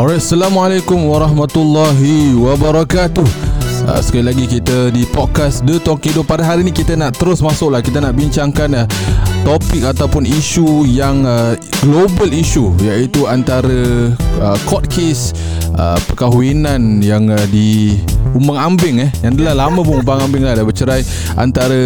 Alright, Assalamualaikum warahmatullahi wabarakatuh. Uh, Sekali lagi kita di podcast The Talkido Pada hari ni kita nak terus masuk lah Kita nak bincangkan uh, topik ataupun isu yang uh, global issue Iaitu antara uh, court case uh, perkahwinan yang uh, di Umbang Ambing eh. Yang dah lama pun Umbang Ambing lah Dah bercerai Antara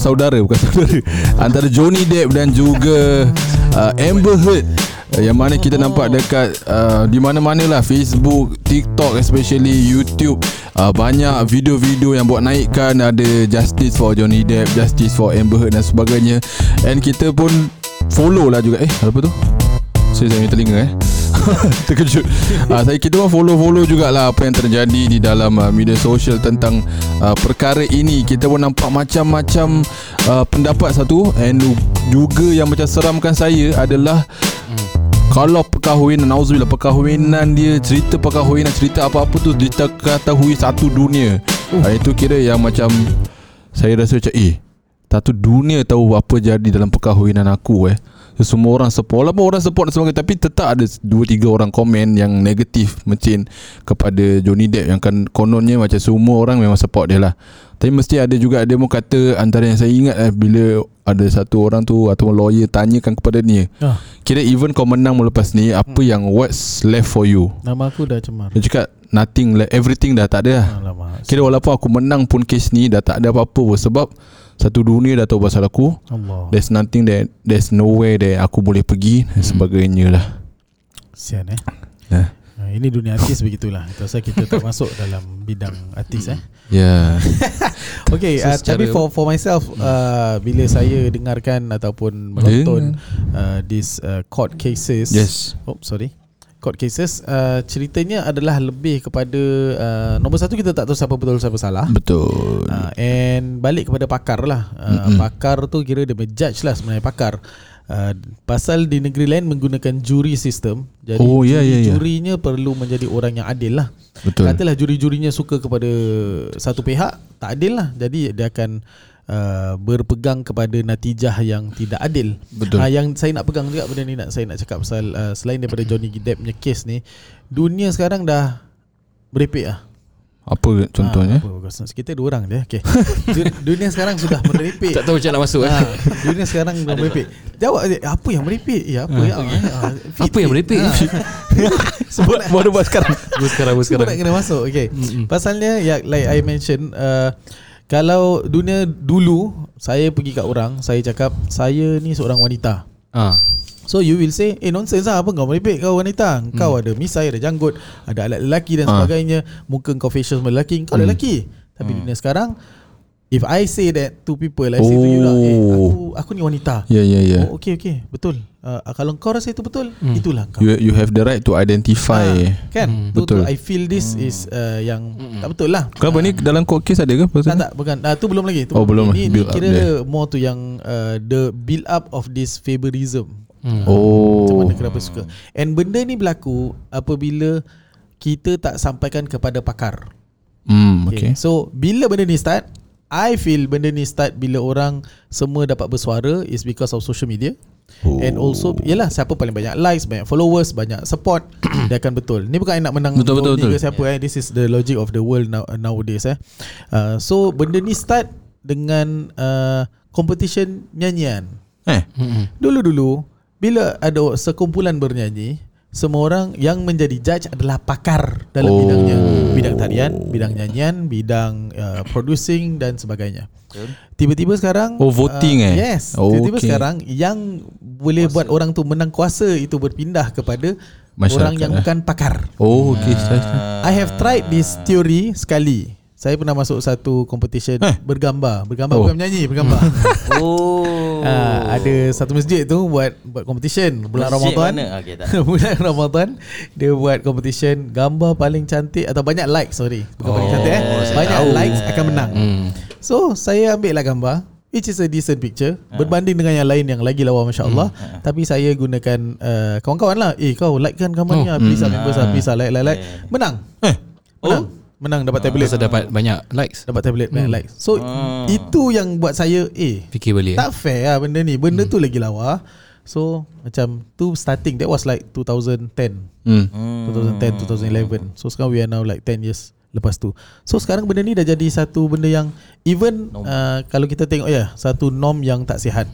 Saudara bukan saudara Antara Johnny Depp dan juga uh, Amber Heard yang mana kita nampak dekat uh, di mana-mana lah Facebook, TikTok especially YouTube uh, banyak video-video yang buat naikkan ada justice for Johnny Depp, justice for Amber Heard dan sebagainya. And kita pun follow lah juga. Eh, apa tu? Saya saya telinga eh. Terkejut uh, Saya kita pun follow-follow jugalah Apa yang terjadi Di dalam uh, media sosial Tentang uh, perkara ini Kita pun nampak macam-macam uh, Pendapat satu And juga yang macam seramkan saya Adalah kalau perkahwinan Nauzubillah perkahwinan dia Cerita perkahwinan Cerita apa-apa tu Diketahui satu dunia uh. Itu kira yang macam Saya rasa macam Eh Satu dunia tahu Apa jadi dalam perkahwinan aku eh semua orang support. Walaupun orang support semua Tapi tetap ada Dua tiga orang komen Yang negatif Macam Kepada Johnny Depp Yang kan kononnya Macam semua orang Memang support dia lah. Tapi mesti ada juga Dia mau kata Antara yang saya ingat eh, Bila ada satu orang tu Atau lawyer Tanyakan kepada dia Ah. Kira even kau menang Melepas ni Apa yang What's left for you? Nama aku dah cemar. Dia cakap Nothing like Everything dah tak ada lah. Alamak. Kira walaupun aku menang pun Kes ni dah tak ada apa-apa pun. Sebab Satu dunia dah tahu pasal aku. Allah. There's nothing that There's nowhere that aku boleh pergi Dan sebagainya lah. Sian eh. Ha, Ini dunia artis begitulah. Itu saya kita tak masuk dalam bidang artis eh? Ya. Okay So, uh, Tapi for for myself uh, Bila saya dengarkan Ataupun menonton uh, These uh, court cases. Yes. Oh sorry Court cases uh, Ceritanya adalah lebih kepada uh, Nombor satu kita tak tahu siapa betul siapa salah. Betul. Uh, and balik kepada pakar lah. Uh, Mm-mm. Pakar tu kira dia judge lah sebenarnya pakar. Uh, Pasal di negeri lain menggunakan juri sistem. Jadi Oh, ya, ya, ya. juri-jurinya perlu menjadi orang yang adil lah. Betul. Katalah juri-jurinya suka kepada satu pihak Tak adil lah. Jadi dia akan uh, berpegang kepada natijah yang tidak adil Betul Uh, yang saya nak pegang juga benda ni nak saya nak cakap pasal uh, selain daripada Johnny Depp punya case ni dunia sekarang dah merepek ah. Apa contohnya Ah, apa bagus. Kita dua orang je. Okey. Du- dunia sekarang sudah merepek. Tak tahu macam nak masuk eh. Ha, dunia sekarang dah merepek. Jawab je, apa yang merepek? Ya, apa yang ah, fit, Apa yang merepek? Ha. Sebab nak buat sekarang Bus sekarang, sebab sekarang. nak kena masuk. Okey. Pasalnya ya like I mention uh, kalau dunia dulu saya pergi kat orang, saya cakap saya ni seorang wanita. Ah. So you will say Eh nonsense lah Apa kau merepek kau wanita? Kau ada misai Ada janggut Ada alat lelaki dan Ah. sebagainya. Muka kau facial semua lelaki Kau lelaki. Tapi dunia sekarang If I say that to people I say to you lah Eh Oh. aku, aku ni wanita. Ya ya ya. Oh okay okay. Betul uh, Kalau kau rasa itu betul Itulah kau. You you have the right to identify. Ah, Kan? Hmm, Tu- betul. tu, I feel this is uh, Yang Tak betul lah. Kenapa ni? Dalam court case ada ke? Tak pasal? tak bukan. Uh, tu belum lagi. Tu Oh, belum ini, build up kira there. more tu yang uh, the build up of this favorism. Hmm. Oh. Macam mana kenapa suka. And benda ni berlaku Apabila Kita tak sampaikan kepada pakar. Hmm okay. So bila benda ni start I feel benda ni start Bila orang Semua dapat bersuara Is because of social media Oh. And also Yelah siapa paling banyak likes Banyak followers Banyak support Dia akan betul Ni bukan nak menang Betul, betul, betul. siapa eh. This is the logic of the world now, nowadays eh. uh, So benda ni start Dengan uh, Competition nyanyian Eh Dulu-dulu bila ada sekumpulan bernyanyi, semua orang yang menjadi judge adalah pakar dalam Oh. bidangnya, bidang tarian, bidang nyanyian, bidang uh, producing dan sebagainya. Tiba-tiba sekarang Oh, voting eh? Yes. Oh, tiba-tiba okay. sekarang yang boleh buat orang tu menang kuasa itu berpindah kepada Masyarakat, orang yang eh? bukan pakar. Oh okay saya- I have tried this theory sekali. Saya pernah masuk satu competition Eh? bergambar, bergambar Oh. bukan menyanyi, bergambar. Oh. Ah, ada satu masjid tu buat buat competition bulan Masjid Ramadan. mana? Okey, tak. bulan Ramadan dia buat competition gambar paling cantik atau banyak likes sorry. Bukan paling Oh, cantik eh. saya Banyak tahu. likes akan menang. Hmm. So saya ambil lah gambar Which is a decent picture. Berbanding dengan yang lain Yang lagi lawa Masya Allah Tapi saya gunakan uh, Kawan-kawan lah. Eh kau like kan gambar ni Oh. ah, Please Hmm. members lah Please lah like like like. Yeah. Menang. Eh Menang. Menang dapat tablet. Pasal dapat banyak likes. Dapat tablet banyak likes. So Ah. itu yang buat saya Eh Fikir balik. eh. tak fair lah benda ni. Benda tu lagi lawa. So macam tu starting that was like 2010 Hmm. 2010 2011 so sekarang we are now like 10 years lepas tu. So sekarang benda ni dah jadi satu benda yang even uh, kalau kita tengok ya yeah, satu norm yang tak sihat.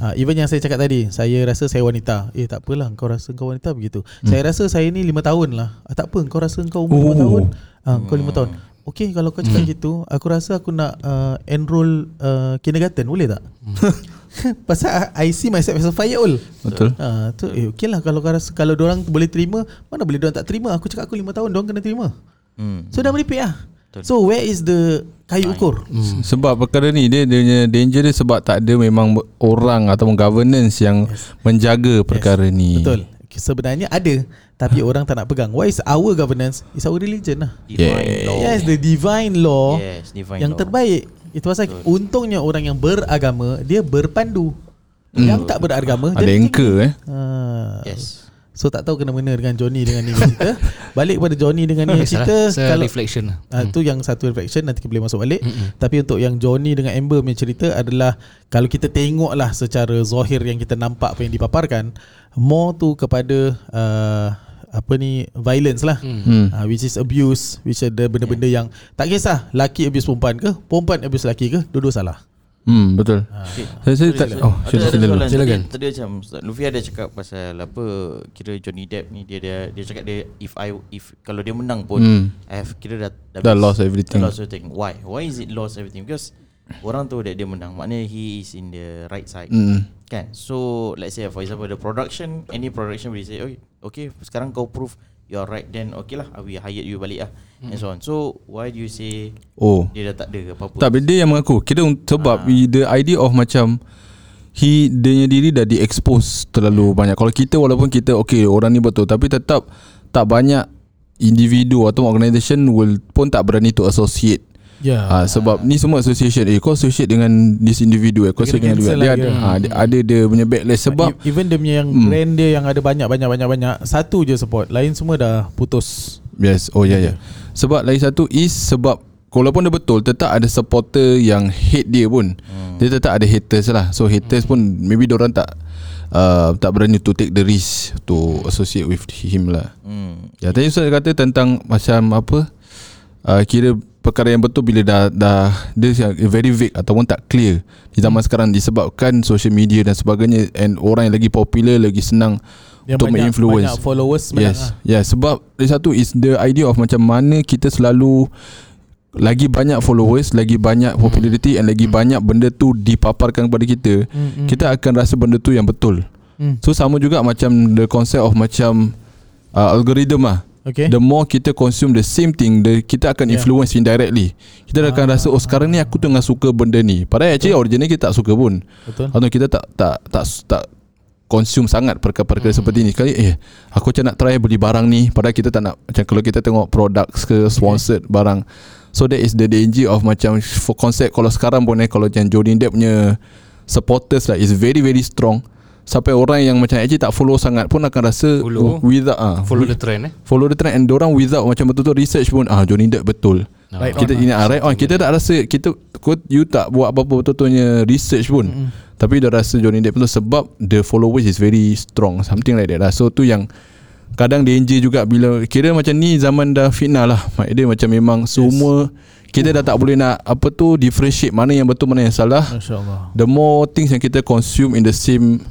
Uh, even yang saya cakap tadi saya rasa saya wanita. Eh tak apalah kau rasa kau wanita begitu. Hmm. saya rasa saya ni 5 tahun lah. Ah, tak apa kau rasa kau umur 5 Oh. tahun? Ah, kau 5 tahun. Okay kalau kau cakap gitu Aku rasa aku nak uh, Enroll uh, Kindergarten Boleh tak? Pasal I see myself as a 5 year old. Betul. Ah, tu eh okey lah kalau rasa kalau orang boleh terima, mana boleh orang tak terima? Aku cakap aku 5 tahun orang kena terima. Hmm. So dah meripik lah. Betul. So where is the kayu ukur? Hmm. Sebab perkara ni dia dia punya danger dia sebab tak ada memang orang ataupun governance yang yes. menjaga perkara ni. Betul. Sebenarnya ada tapi orang tak nak pegang. Why is our governance? Is our religion lah. Divine Yeah. law. Yes, the divine law Yes, divine yang law. terbaik. Itu pasal untungnya orang yang beragama dia berpandu. Yang tak beragama Ada dia anchor eh. Ah. Yes. So tak tahu kena mengena dengan Johnny dengan ni cerita. Balik pada Johnny dengan ni cerita Saya kalau reflection lah. Ah tu yang satu reflection nanti kita boleh masuk balik. Mm-hmm. Tapi untuk yang Johnny dengan Amber punya cerita adalah kalau kita tengoklah secara zahir yang kita nampak apa yang dipaparkan, more tu kepada uh, apa ni violence lah. Hmm. Uh, which is abuse, which ada benda-benda yang tak kisah laki abuse perempuan ke, perempuan abuse lelaki ke, dua-dua salah. Hmm betul. Okay. Saya saya tak oh ada, sila ada sila dulu. soalan Silakan. Tadi, tadi macam Ustaz Luffy ada cakap pasal apa kira Johnny Depp ni dia dia dia cakap dia if I if kalau dia menang pun Hmm. I have kira dah Dah habis. lost everything. Dah lost everything. Why? Why is it lost everything? Because orang tu that dia menang maknanya he is in the right side. Hmm. Kan? So let's say for example the production any production will say okay, okay sekarang kau prove you're right then okay lah we hired you balik lah and so on. So why do you say Oh. dia dah tak ada apa-apa? Tak dia yang mengaku Kira un- sebab ah. The idea of macam He Dia punya diri dah di expose Terlalu banyak Kalau kita walaupun kita Okay orang ni betul Tapi tetap Tak banyak Individu atau organisation will Pun tak berani to associate Ya. Ah, sebab ni semua association Eh kau associate dengan This individu eh Kau Dia associate dengan dia cancel Dia lah ada, ah, dia, ada dia punya backlash Sebab even dia punya yang Hmm. brand dia yang ada banyak banyak banyak banyak satu je support, lain semua dah putus. Yes Oh ya ya Sebab lagi satu is Sebab Walaupun dia betul Tetap ada supporter Yang hate dia pun hmm. Dia tetap ada haters lah So haters hmm. pun Maybe orang tak uh, Tak berani to take the risk To associate with him lah Hmm. Ya tadi Ustaz kata tentang Macam apa uh, Kira perkara yang betul Bila dah dah Dia very vague Ataupun tak clear Di zaman hmm. sekarang Disebabkan social media dan sebagainya And orang yang lagi popular Lagi senang Yang Untuk banyak, menginfluence banyak followers Yes lah. yes. Sebab Lagi satu is the idea of Macam mana kita selalu Lagi banyak followers Lagi banyak popularity And lagi banyak benda tu Dipaparkan kepada kita Hmm, hmm. Kita akan rasa benda tu yang betul Hmm. So sama juga macam The concept of macam uh, Algorithm lah Okay. The more kita consume the same thing the, Kita akan Yeah. influence indirectly Kita akan rasa Oh sekarang ni aku tengah suka benda ni Padahal actually originally kita tak suka pun Betul. Atau kita tak tak tak tak consume sangat perkara-perkara hmm. seperti ni Kali eh aku macam nak try beli barang ni Padahal kita tak nak Macam kalau kita tengok products ke sponsored okay. barang So that is the danger of macam For concept kalau sekarang pun eh Kalau macam Johnny Depp punya Supporters lah Is very very strong Sampai orang yang macam Actually tak follow sangat pun Akan rasa Follow. Without ah, Follow the trend eh. follow the trend and orang without macam betul-betul research pun ah Johnny Depp betul. Right kita on ini ah, right on kita tak rasa kita you tak buat apa-apa betul-betulnya research pun. Mm-mm. Tapi dah rasa Johnny Depp betul sebab the followers is very strong something like that lah. So tu yang kadang danger juga bila kira macam ni zaman dah fitnah lah. Mak dia macam memang semua kita dah tak boleh nak apa tu differentiate mana yang betul mana yang salah. Masya-Allah. The more things yang kita consume in the same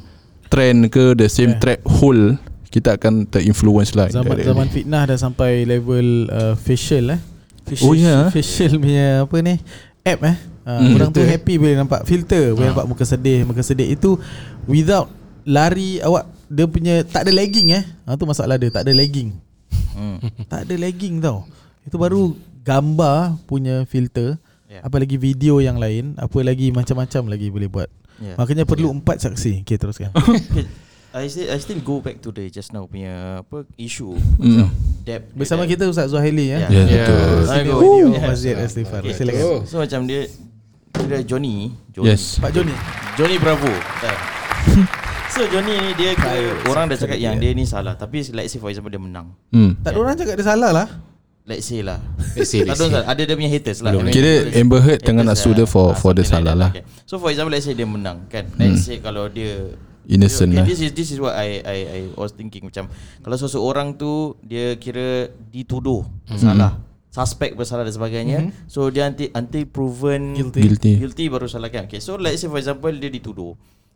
trend ke the same Yeah. trap hole kita akan terinfluence lah Zaman indirectly. zaman fitnah dah sampai level uh, facial eh. Facial, Oh, ya? Facial punya apa ni? App eh. Uh, Hmm. orang tu eh? happy boleh nampak filter, boleh Ah. nampak muka sedih, muka sedih itu without lari awak dia punya tak ada lagging eh. Ha tu masalah dia, tak ada lagging. Hmm. Tak ada lagging tau. Itu baru gambar punya filter. Yeah. Apa lagi video yang lain, apa lagi macam-macam lagi boleh buat. Yeah. Makanya perlu empat saksi. Okey teruskan. Okay. I still I still go back to the just now punya apa issue Mm. debt Bersama debt. kita Ustaz Zuhaili ya. Yeah. Ya, Yeah. betul. I Sini go. video Yeah. Masjid Istighfar. Okay. Silakan. Oh. So macam dia kira Johnny, Johnny Yes. Pak Joni. Johnny Bravo kan. So Johnny ni dia kira orang dah cakap yang dia ni salah tapi let's say for example dia menang. Hmm. Tak ada orang cakap dia salah lah. Let's say lah. Let's say, let's ada say. ada dia punya haters lah. Belum Kira Amber Heard tengah nak haters sue dia for- ah, for the salah that. lah. Okay. So for example let's say dia menang kan. Let's say kalau dia Innocent okay, lah This is this is what I I I was thinking macam kalau seseorang tu dia kira dituduh bersalah, suspek bersalah dan sebagainya. So dia nanti nanti proven Guilty. Guilty guilty baru salahkan. Okay, so let's say for example dia dituduh.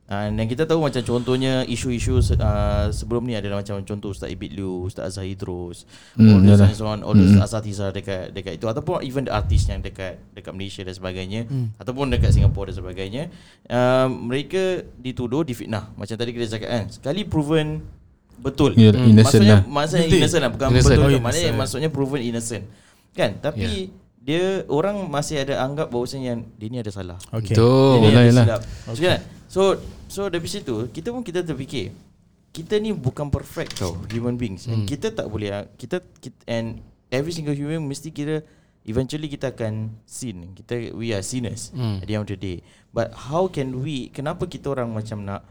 Uh, dan kita tahu macam contohnya isu-isu uh, sebelum ni adalah macam contoh Ustaz Ibit Liu, Ustaz Azhar Idrus, Hmm, all those so on, all those asatiza dekat dekat itu ataupun even the artist yang dekat dekat Malaysia dan sebagainya ataupun dekat Singapura dan sebagainya. Uh, mereka dituduh difitnah. Macam tadi kita cakap kan, sekali proven betul. Ya, innocent maksudnya, lah. Maksudnya innocent lah Bukan Innocent. betul Oh, innocent. maksudnya proven innocent Kan Tapi Dia Orang masih ada anggap bahawasanya Dia ni ada salah Okay. Betul. Dia ni ada yelah. silap So kan So So dari situ Kita pun kita terfikir Kita ni bukan perfect tau Human beings And kita tak boleh kita, kita And Every single human Mesti kira Eventually kita akan sin Kita We are sinners Hmm. At the end of the day But how can we Kenapa kita orang macam nak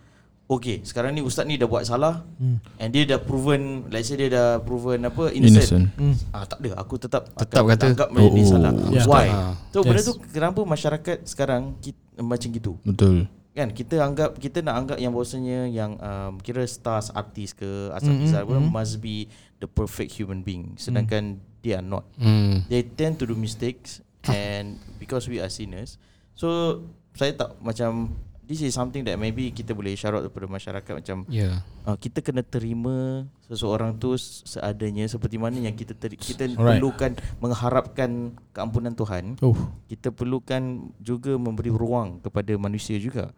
Okay sekarang ni ustaz ni dah buat salah Hmm. And dia dah proven Let's say dia dah proven apa Innocent, Innocent Ah tak ada aku tetap Tetap akan kata. anggap oh, dia Oh, salah. yeah. Why? Ah. So benda Yes. tu kenapa masyarakat sekarang kita, macam gitu? Betul Kan kita anggap kita nak anggap yang bahawasanya yang um, kira stars artis ke asal-asal mm-hmm. must be the perfect human being sedangkan mm. they are not. Hmm. They tend to do mistakes and because we are sinners. So saya tak macam this is something that maybe kita boleh syarat kepada masyarakat macam Yeah. uh, kita kena terima seseorang tu seadanya seperti mana yang kita teri- kita Alright. perlukan mengharapkan keampunan Tuhan. Oh. kita perlukan juga memberi ruang kepada manusia juga.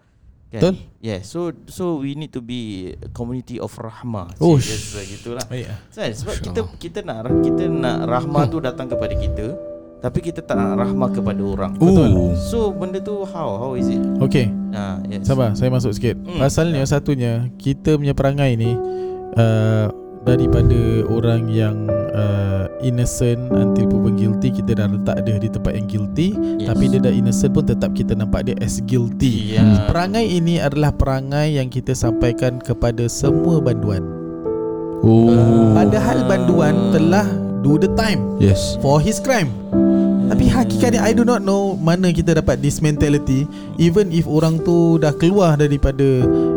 Kan? Betul. yeah so so we need to be a community of rahmah. Oh, gitulah. Baik ah. kan? Sebab kita kita nak kita nak rahmah tu datang kepada kita tapi kita tak nak rahmah kepada orang Betul. so benda tu how how is it Okay. ah yes Sabar, saya masuk sikit. Hmm. Pasalnya satunya kita punya perangai ni uh, daripada orang yang uh, innocent until proven guilty kita dah letak dia di tempat yang guilty Yes. tapi dia dah innocent pun tetap kita nampak dia as guilty. Yeah. Perangai ini adalah perangai yang kita sampaikan kepada semua banduan. Oh Padahal banduan telah do the time Yes for his crime. Tapi hakikatnya I do not know mana kita dapat this mentality even if orang tu dah keluar daripada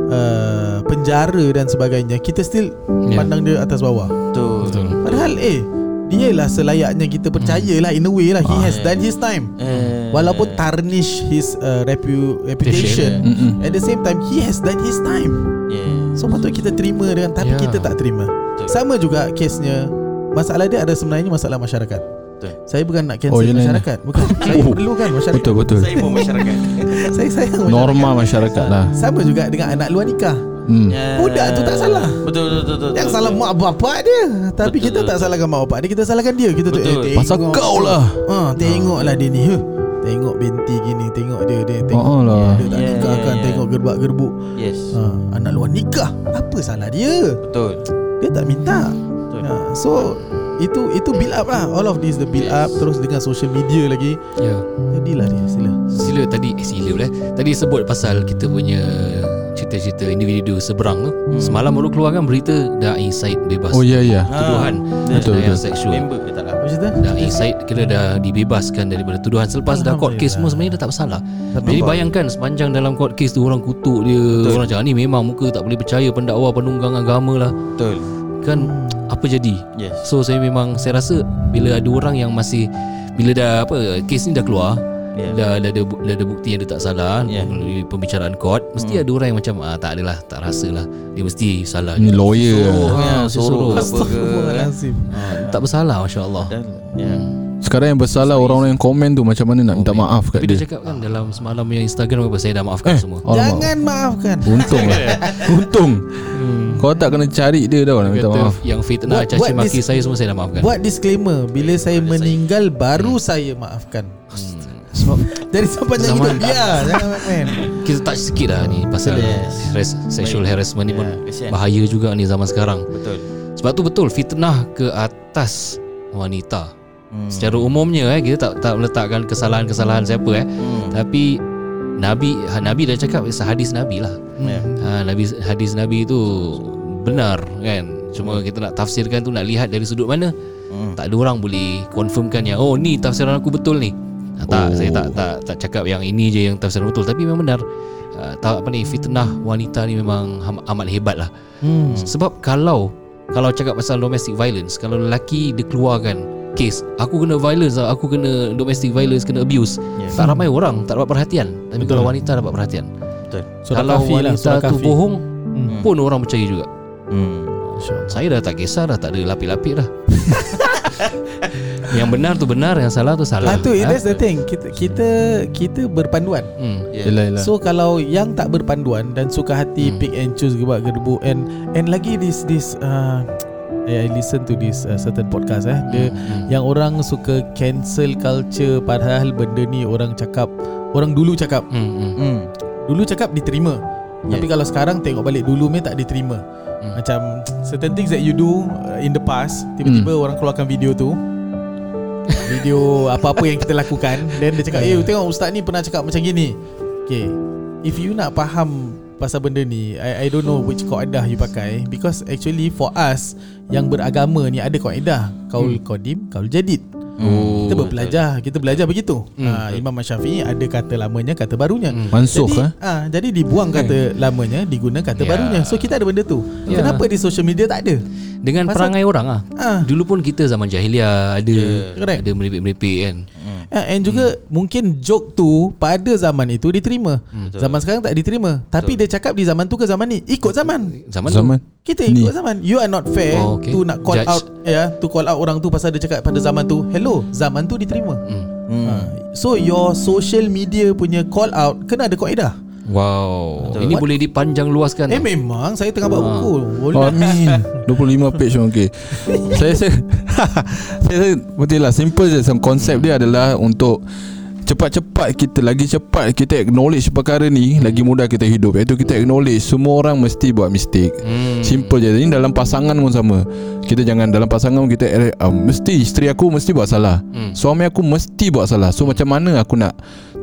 uh, penjara dan sebagainya kita still Yeah. pandang dia atas bawah. betul Betul. Padahal eh dia lah selayaknya kita percaya lah in a way lah he Ah, has done his time. Eh, Walaupun tarnish his uh, repu- reputation Mm-mm. at the same time he has done his time. yeah. So patut kita terima dengan tapi Ya. kita tak terima. Sama juga kesnya masalah dia ada sebenarnya masalah masyarakat. Betul. Saya bukan nak cancel Oh, masyarakat. Bukan. Saya Oh. perlukan masyarakat. Betul betul Saya pun masyarakat Saya sayang masyarakat. Norma masyarakat lah Sama juga dengan anak luar nikah. hmm. Yeah. Budak tu tak salah. Betul betul betul. betul Yang betul. salah mak bapak dia. Tapi Betul, kita tak betul. salahkan mak bapak dia, kita salahkan dia. Kita tu Betul. eh, Pasal tengok. kau lah Ha, tengoklah dia ni. Huh. Tengok binti gini, tengok dia dia tengok. Oh lah Dia tak Yeah, nikah yeah, kan, yeah. tengok gerbak-gerbuk. Yes. Ha, anak luar nikah. Apa salah dia? Betul. Dia tak minta. Betul. Ha, so itu itu build up lah all of this the build up terus dengan social media lagi Ya. jadilah dia sila Sila tadi eh, Sila pula eh. Tadi sebut pasal Kita punya Cerita-cerita individu seberang tu hmm. Semalam baru keluar kan Berita Dah inside bebas Oh ya ya Tuduhan Betul, Yang betul. seksual Member ke tak lah. apa cerita Dah inside Kira dah dibebaskan Daripada tuduhan Selepas dah court case semua Sebenarnya dah tak bersalah Jadi bayangkan Sepanjang dalam court case tu Orang kutuk dia Betul. Orang cakap ni memang muka Tak boleh percaya Pendakwa penunggang agama lah Betul. Kan Apa jadi Yes. So saya memang Saya rasa Bila ada orang yang masih Bila dah apa Kes ni dah keluar Yeah. dah, dah, ada, dah ada bukti yang dia tak salah Yeah. Melalui pembicaraan court Mesti ada orang yang macam ah, Tak adalah Tak rasa lah Dia mesti salah Ni lawyer Suruh Ah, ya, dia suruh suruh. apa ke. kan. Astagfirullahalazim Tak bersalah Masya Allah Dan ya. Sekarang yang bersalah orang-orang yang komen tu Macam mana nak minta Komen. maaf kat Tapi dia dia cakap kan Dalam semalam yang Instagram apa Saya dah maafkan Eh. semua Alamak. jangan maafkan Untung lah Untung Kau tak kena cari dia tau Nak minta maaf yang fitnah Buat- Caci maki dis- saya semua Saya dah maafkan buat disclaimer bila saya meninggal baru saya maafkan Sebab dari sepanjang Zaman- hidup ya jangan main Kita touch sikit lah ni Pasal Yes. res- Sexual Baik. harassment ni pun Ya, kesian. Bahaya juga ni zaman sekarang Betul. Sebab tu betul Fitnah ke atas Wanita Hmm. Secara umumnya eh Kita tak tak meletakkan Kesalahan-kesalahan siapa eh Hmm. Tapi Nabi ha, Nabi dah cakap Hadis Nabi lah Ya. ha, Nabi Hadis Nabi tu Benar kan Cuma kita nak tafsirkan tu Nak lihat dari sudut mana Hmm. Tak ada orang boleh Confirmkan yang Oh ni tafsiran aku betul ni Ah, Tak, Oh. saya tak tak tak cakap yang ini je yang tafsiran betul tapi memang benar. Uh, tak apa ni fitnah wanita ni memang amat hebat lah. Hmm. Sebab kalau kalau cakap pasal domestic violence, kalau lelaki dia kes, aku kena violence lah, aku kena domestic violence, kena abuse. Yes. Tak ramai orang tak dapat perhatian. Tapi Betul. kalau wanita dapat perhatian. Betul. Surah kalau lah, wanita surah tu Kahfi. bohong Hmm. pun orang percaya juga. Hmm. Saya dah tak kisah dah tak ada lapik-lapik dah. yang benar tu benar, yang salah tu salah. Ah tu Ha? that's the thing. Kita kita kita berpanduan. Hmm. Yeah. Yelah yelah So kalau yang tak berpanduan dan suka hati Hmm. pick and choose gebak gerbu and and lagi this this uh, I listen to this uh, certain podcast eh dia Hmm. yang orang suka cancel culture padahal benda ni orang cakap orang dulu cakap Hmm. Hmm. Hmm. dulu cakap diterima Yeah. tapi kalau sekarang tengok balik dulu ni tak diterima Hmm. macam certain things that you do uh, in the past tiba-tiba orang keluarkan video tu video apa-apa yang kita lakukan then dia cakap eh tengok ustaz ni pernah cakap macam gini okay if you nak faham pasal benda ni I, I don't know which kaedah you pakai. Because actually for us yang beragama ni ada kaedah kaul qadim kaul jadid. Oh, kita belajar kita belajar begitu. Hmm, ha, Imam Syafi'i ada kata lamanya kata barunya. Hmm. Mansuh jadi, eh? ah, jadi dibuang kata lamanya Diguna kata Ya. barunya. So kita ada benda tu. Ya. Kenapa di social media tak ada? Dengan Pasal- perangai orang ah. ah, Dulu pun kita zaman jahiliah ada correct. ada meripik-meripik kan. Ah, And juga mungkin joke tu Pada zaman itu diterima Hmm, Zaman sekarang tak diterima Tapi dia cakap di zaman tu ke zaman ni Ikut zaman Zaman, Zaman Kita Ni. ikut zaman You are not fair Oh, okay. To nak call Judge. out ya, To call out orang tu Pasal dia cakap pada zaman tu Hello Zaman tu diterima. Hmm. Hmm. So your social media punya call out Kena ada kaedah Wow. Betul. Ini What? boleh dipanjang luaskan. Eh memang Saya tengah buat Ah. buku Boleh Oh amin 25 page okey. saya saya saya saya betul lah simple je Some konsep dia adalah untuk cepat-cepat kita lagi cepat kita acknowledge perkara ni lagi mudah kita hidup iaitu kita acknowledge semua orang mesti buat mistake Hmm. Simple je Ini dalam pasangan pun sama Kita jangan dalam pasangan pun kita uh, Mesti isteri aku mesti buat salah Hmm. Suami aku mesti buat salah So macam mana aku nak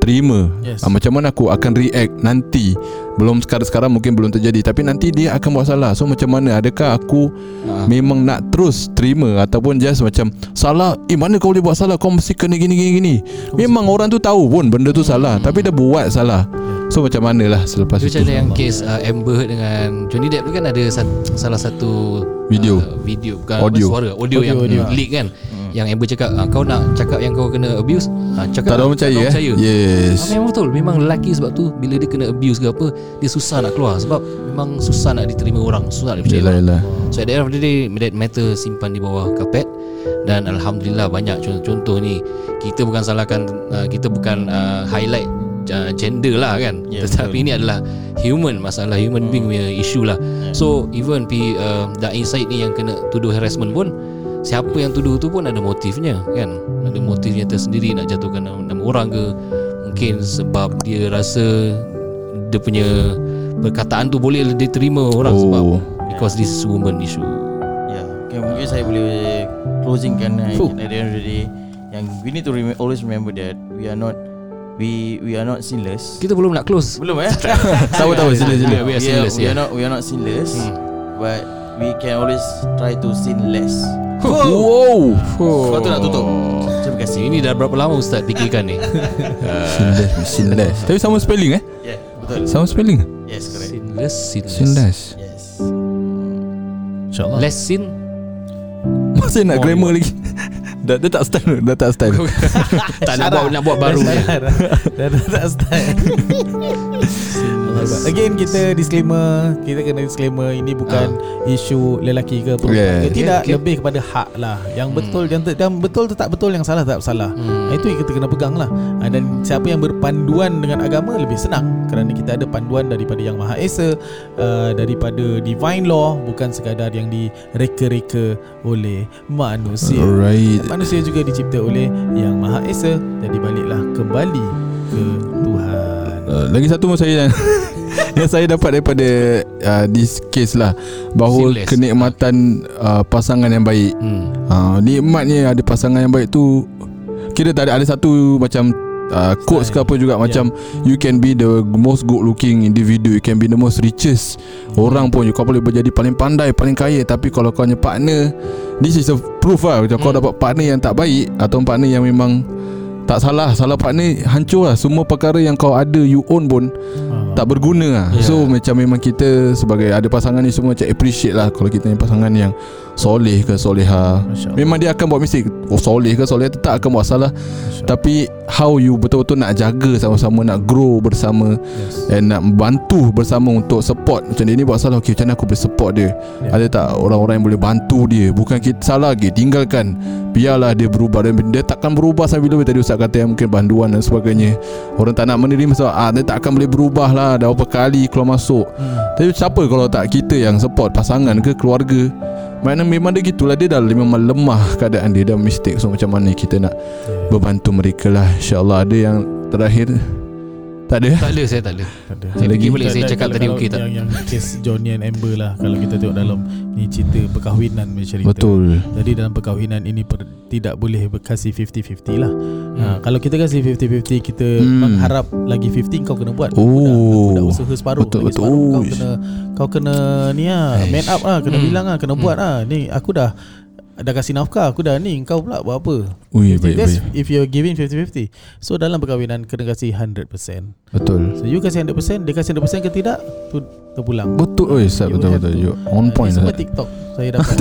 Terima. Yes. uh, Macam mana aku akan react Nanti? Belum sekarang-sekarang mungkin belum terjadi Tapi nanti dia akan buat salah. So macam mana? Adakah aku Ah. Memang nak terus terima Ataupun just macam Salah? Eh mana kau boleh buat salah? Kau mesti kena gini-gini gini. Memang orang tu tahu pun Benda tu salah Tapi dia buat salah So macam mana lah Selepas Dia itu. macam yang kes uh, Amber Heard dengan Johnny Depp tu kan ada sat- salah satu Video. uh, video bukan Audio. apa, suara audio, Audio, yang audio. leak kan. Yang Amber cakap ah, kau nak cakap yang kau kena abuse? Ah, cakap Tak ada orang percaya eh? percaya. Yes. Ah, memang betul. Memang lelaki sebab tu Bila dia kena abuse ke apa Dia susah nak keluar Sebab memang susah nak diterima orang Susah nak dipercaya. Yelah So at the end of the day That matter simpan di bawah kapet Dan Alhamdulillah banyak contoh-contoh ni. Kita bukan salahkan uh, Kita bukan uh, highlight uh, gender lah kan. Ya, Tetapi betul. ini adalah human Masalah human being punya issue lah. So even P, uh, Da'i Said ni yang kena tuduh harassment pun Siapa yang tuduh tu pun ada motifnya kan. Ada motifnya tersendiri nak jatuhkan nama, nama orang ke. Mungkin sebab dia rasa Dia punya perkataan tu boleh diterima orang Oh. sebab Because this is woman issue. Ya, okay, mungkin saya boleh closing kan at the end of the day. Yang we need to rem- always remember that we are not we we are not sinless. Kita belum nak close Belum eh? Tahu tahu sila sila We are we, are, sinless we ya. are not we are not sinless, Hmm. but we can always try to sin less. Wow Sebab tu nak tutup. Terima kasih. Ini dah berapa lama Ustaz fikirkan ni Sinless Sinless Tapi sama spelling eh Yeah, betul. Sama spelling Yes, correct. Sinless Sinless Sinless Yes. InsyaAllah Less sin Masih nak grammar lagi dah, dah tak style. Dah tak style. Tak nak buat, nak buat baru Dah tak style Again kita disclaimer Kita kena disclaimer Ini bukan isu lelaki ke perempuan Yeah. ke Tidak Yeah, okay. lebih kepada hak lah. Yang betul yang, te- yang betul tu tak betul Yang salah tak salah. Hmm. Itu yang kita kena pegang lah. Ah, Dan siapa yang berpanduan dengan agama Lebih senang. Kerana kita ada panduan daripada Yang Maha Esa uh, Daripada divine law Bukan sekadar yang direka-reka oleh manusia. Alright. Manusia juga dicipta oleh Yang Maha Esa. Jadi baliklah kembali ke Tuhan uh, Lagi satu pun saya Yang saya dapat daripada uh, This case lah. Bahawa Seamless. kenikmatan uh, Pasangan yang baik. Hmm. uh, Nikmatnya ada pasangan yang baik tu Kira tak ada Ada satu macam uh, Quotes ke apa juga Macam You can be the most good looking individual You can be the most richest Orang pun. Kau boleh menjadi paling pandai Paling kaya Tapi kalau kau punya partner This is a proof lah. Macam kau Hmm. dapat partner yang tak baik Atau partner yang memang Tak salah Salah partner Hancur lah Semua perkara yang kau ada You own pun Ah. Tak berguna lah Ya. So macam memang kita Sebagai ada pasangan ni Semua macam appreciate lah Kalau kita ni pasangan yang Soleh ke soleha. Memang dia akan buat mistake Oh soleh ke soleha Tetap akan buat salah. Tapi How you betul-betul nak jaga Sama-sama nak grow bersama Yes. And nak bantu bersama Untuk support Macam dia ni buat salah Okay macam mana aku boleh support dia Ya. Ada tak orang-orang yang boleh bantu dia Bukan kita salah lagi Tinggalkan Biarlah dia berubah Dan dia takkan berubah Sampai bila tadi Ustaz kata yang Mungkin banduan dan sebagainya. Orang tak nak menerima sebab ah, Dia tak akan boleh berubah lah. Dah berapa kali keluar masuk. Hmm. Tapi siapa kalau tak kita yang support Pasangan ke keluarga? Mana memang dia gitulah. Dia dah memang lemah keadaan dia. Dah mistake So macam mana kita nak Ya. Berbantu mereka lah. InsyaAllah ada yang terakhir Tak ada Tak ada saya tak ada Tak ada. Saya lagi balik Tak saya cakap tadi okey tak? Yang, yang case Johnny and Amber lah Kalau kita tengok dalam Ni cerita perkahwinan punya cerita Betul Jadi dalam perkahwinan ini per, Tidak boleh berkasih 50-50 lah Hmm. ha, Kalau kita kasih 50-50 Kita Hmm. mengharap Lagi 50 kau kena buat Oh. Aku dah, usaha separuh Betul, Lagi betul. separuh Kau kena Kau kena ni lah Man up lah Kena Hmm. bilang lah Kena Hmm. buat lah Ni aku dah Dah kasih nafkah Aku dah ni Kau pula buat apa Ui, baik, That's baik. if you're giving 50-50 So dalam perkahwinan Kena kasih 100% Betul So you kasih 100% Dia kasih 100% ke tidak Tu terpulang Betul Oi, Ustaz You betul betul you On point ni Semua. TikTok Saya dapat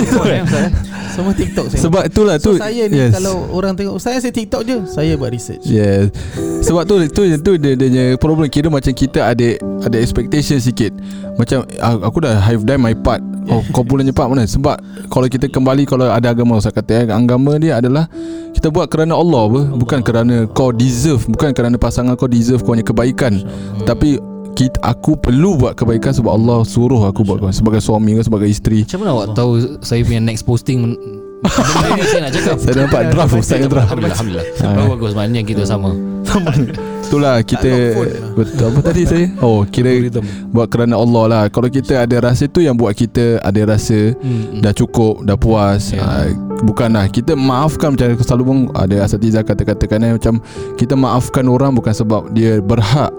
Semua TikTok saya Sebab itulah So tu saya ni yes. Kalau orang tengok Saya saya TikTok je Saya buat research Yes. Sebab tu tu tu dia dia punya problem kira macam kita ada ada expectation sikit. Macam ah, aku dah have done my part. Oh, kau punya part mana? Sebab kalau kita kembali kalau ada agama Ustaz kata eh, agama dia adalah kita buat kerana Allah apa, bukan kerana kau deserve, bukan kerana pasangan kau deserve kau punya kebaikan. Tapi kita, aku perlu buat kebaikan sebab Allah suruh aku buat sebagai suami ke sebagai isteri. Macam mana awak tahu Saya punya next posting saya nak cakap Saya dapat draft punya draft. Alhamdulillah Alhamdulillah Ah. Bagus Maknanya kita sama Itulah kita ada phone lah. Betul. Apa tadi saya? Oh kira Buat kerana Allah lah. Kalau kita ada rasa tu Yang buat kita Ada rasa Hmm, Dah cukup Dah puas Ya. yeah. Bukanlah Kita maafkan Macam selalu pun Ada asatiza kata-katakan eh, Macam Kita maafkan orang Bukan sebab Dia berhak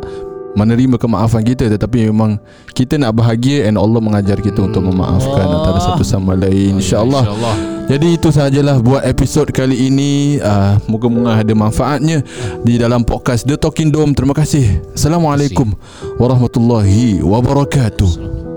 Menerima kemaafan kita Tetapi memang Kita nak bahagia And Allah mengajar kita Untuk memaafkan Allah. Antara satu sama lain. InsyaAllah. InsyaAllah jadi itu sahajalah buat episod kali ini. Uh, moga-moga ada manfaatnya di dalam podcast The Talking Dome. Terima kasih. Assalamualaikum warahmatullahi wabarakatuh.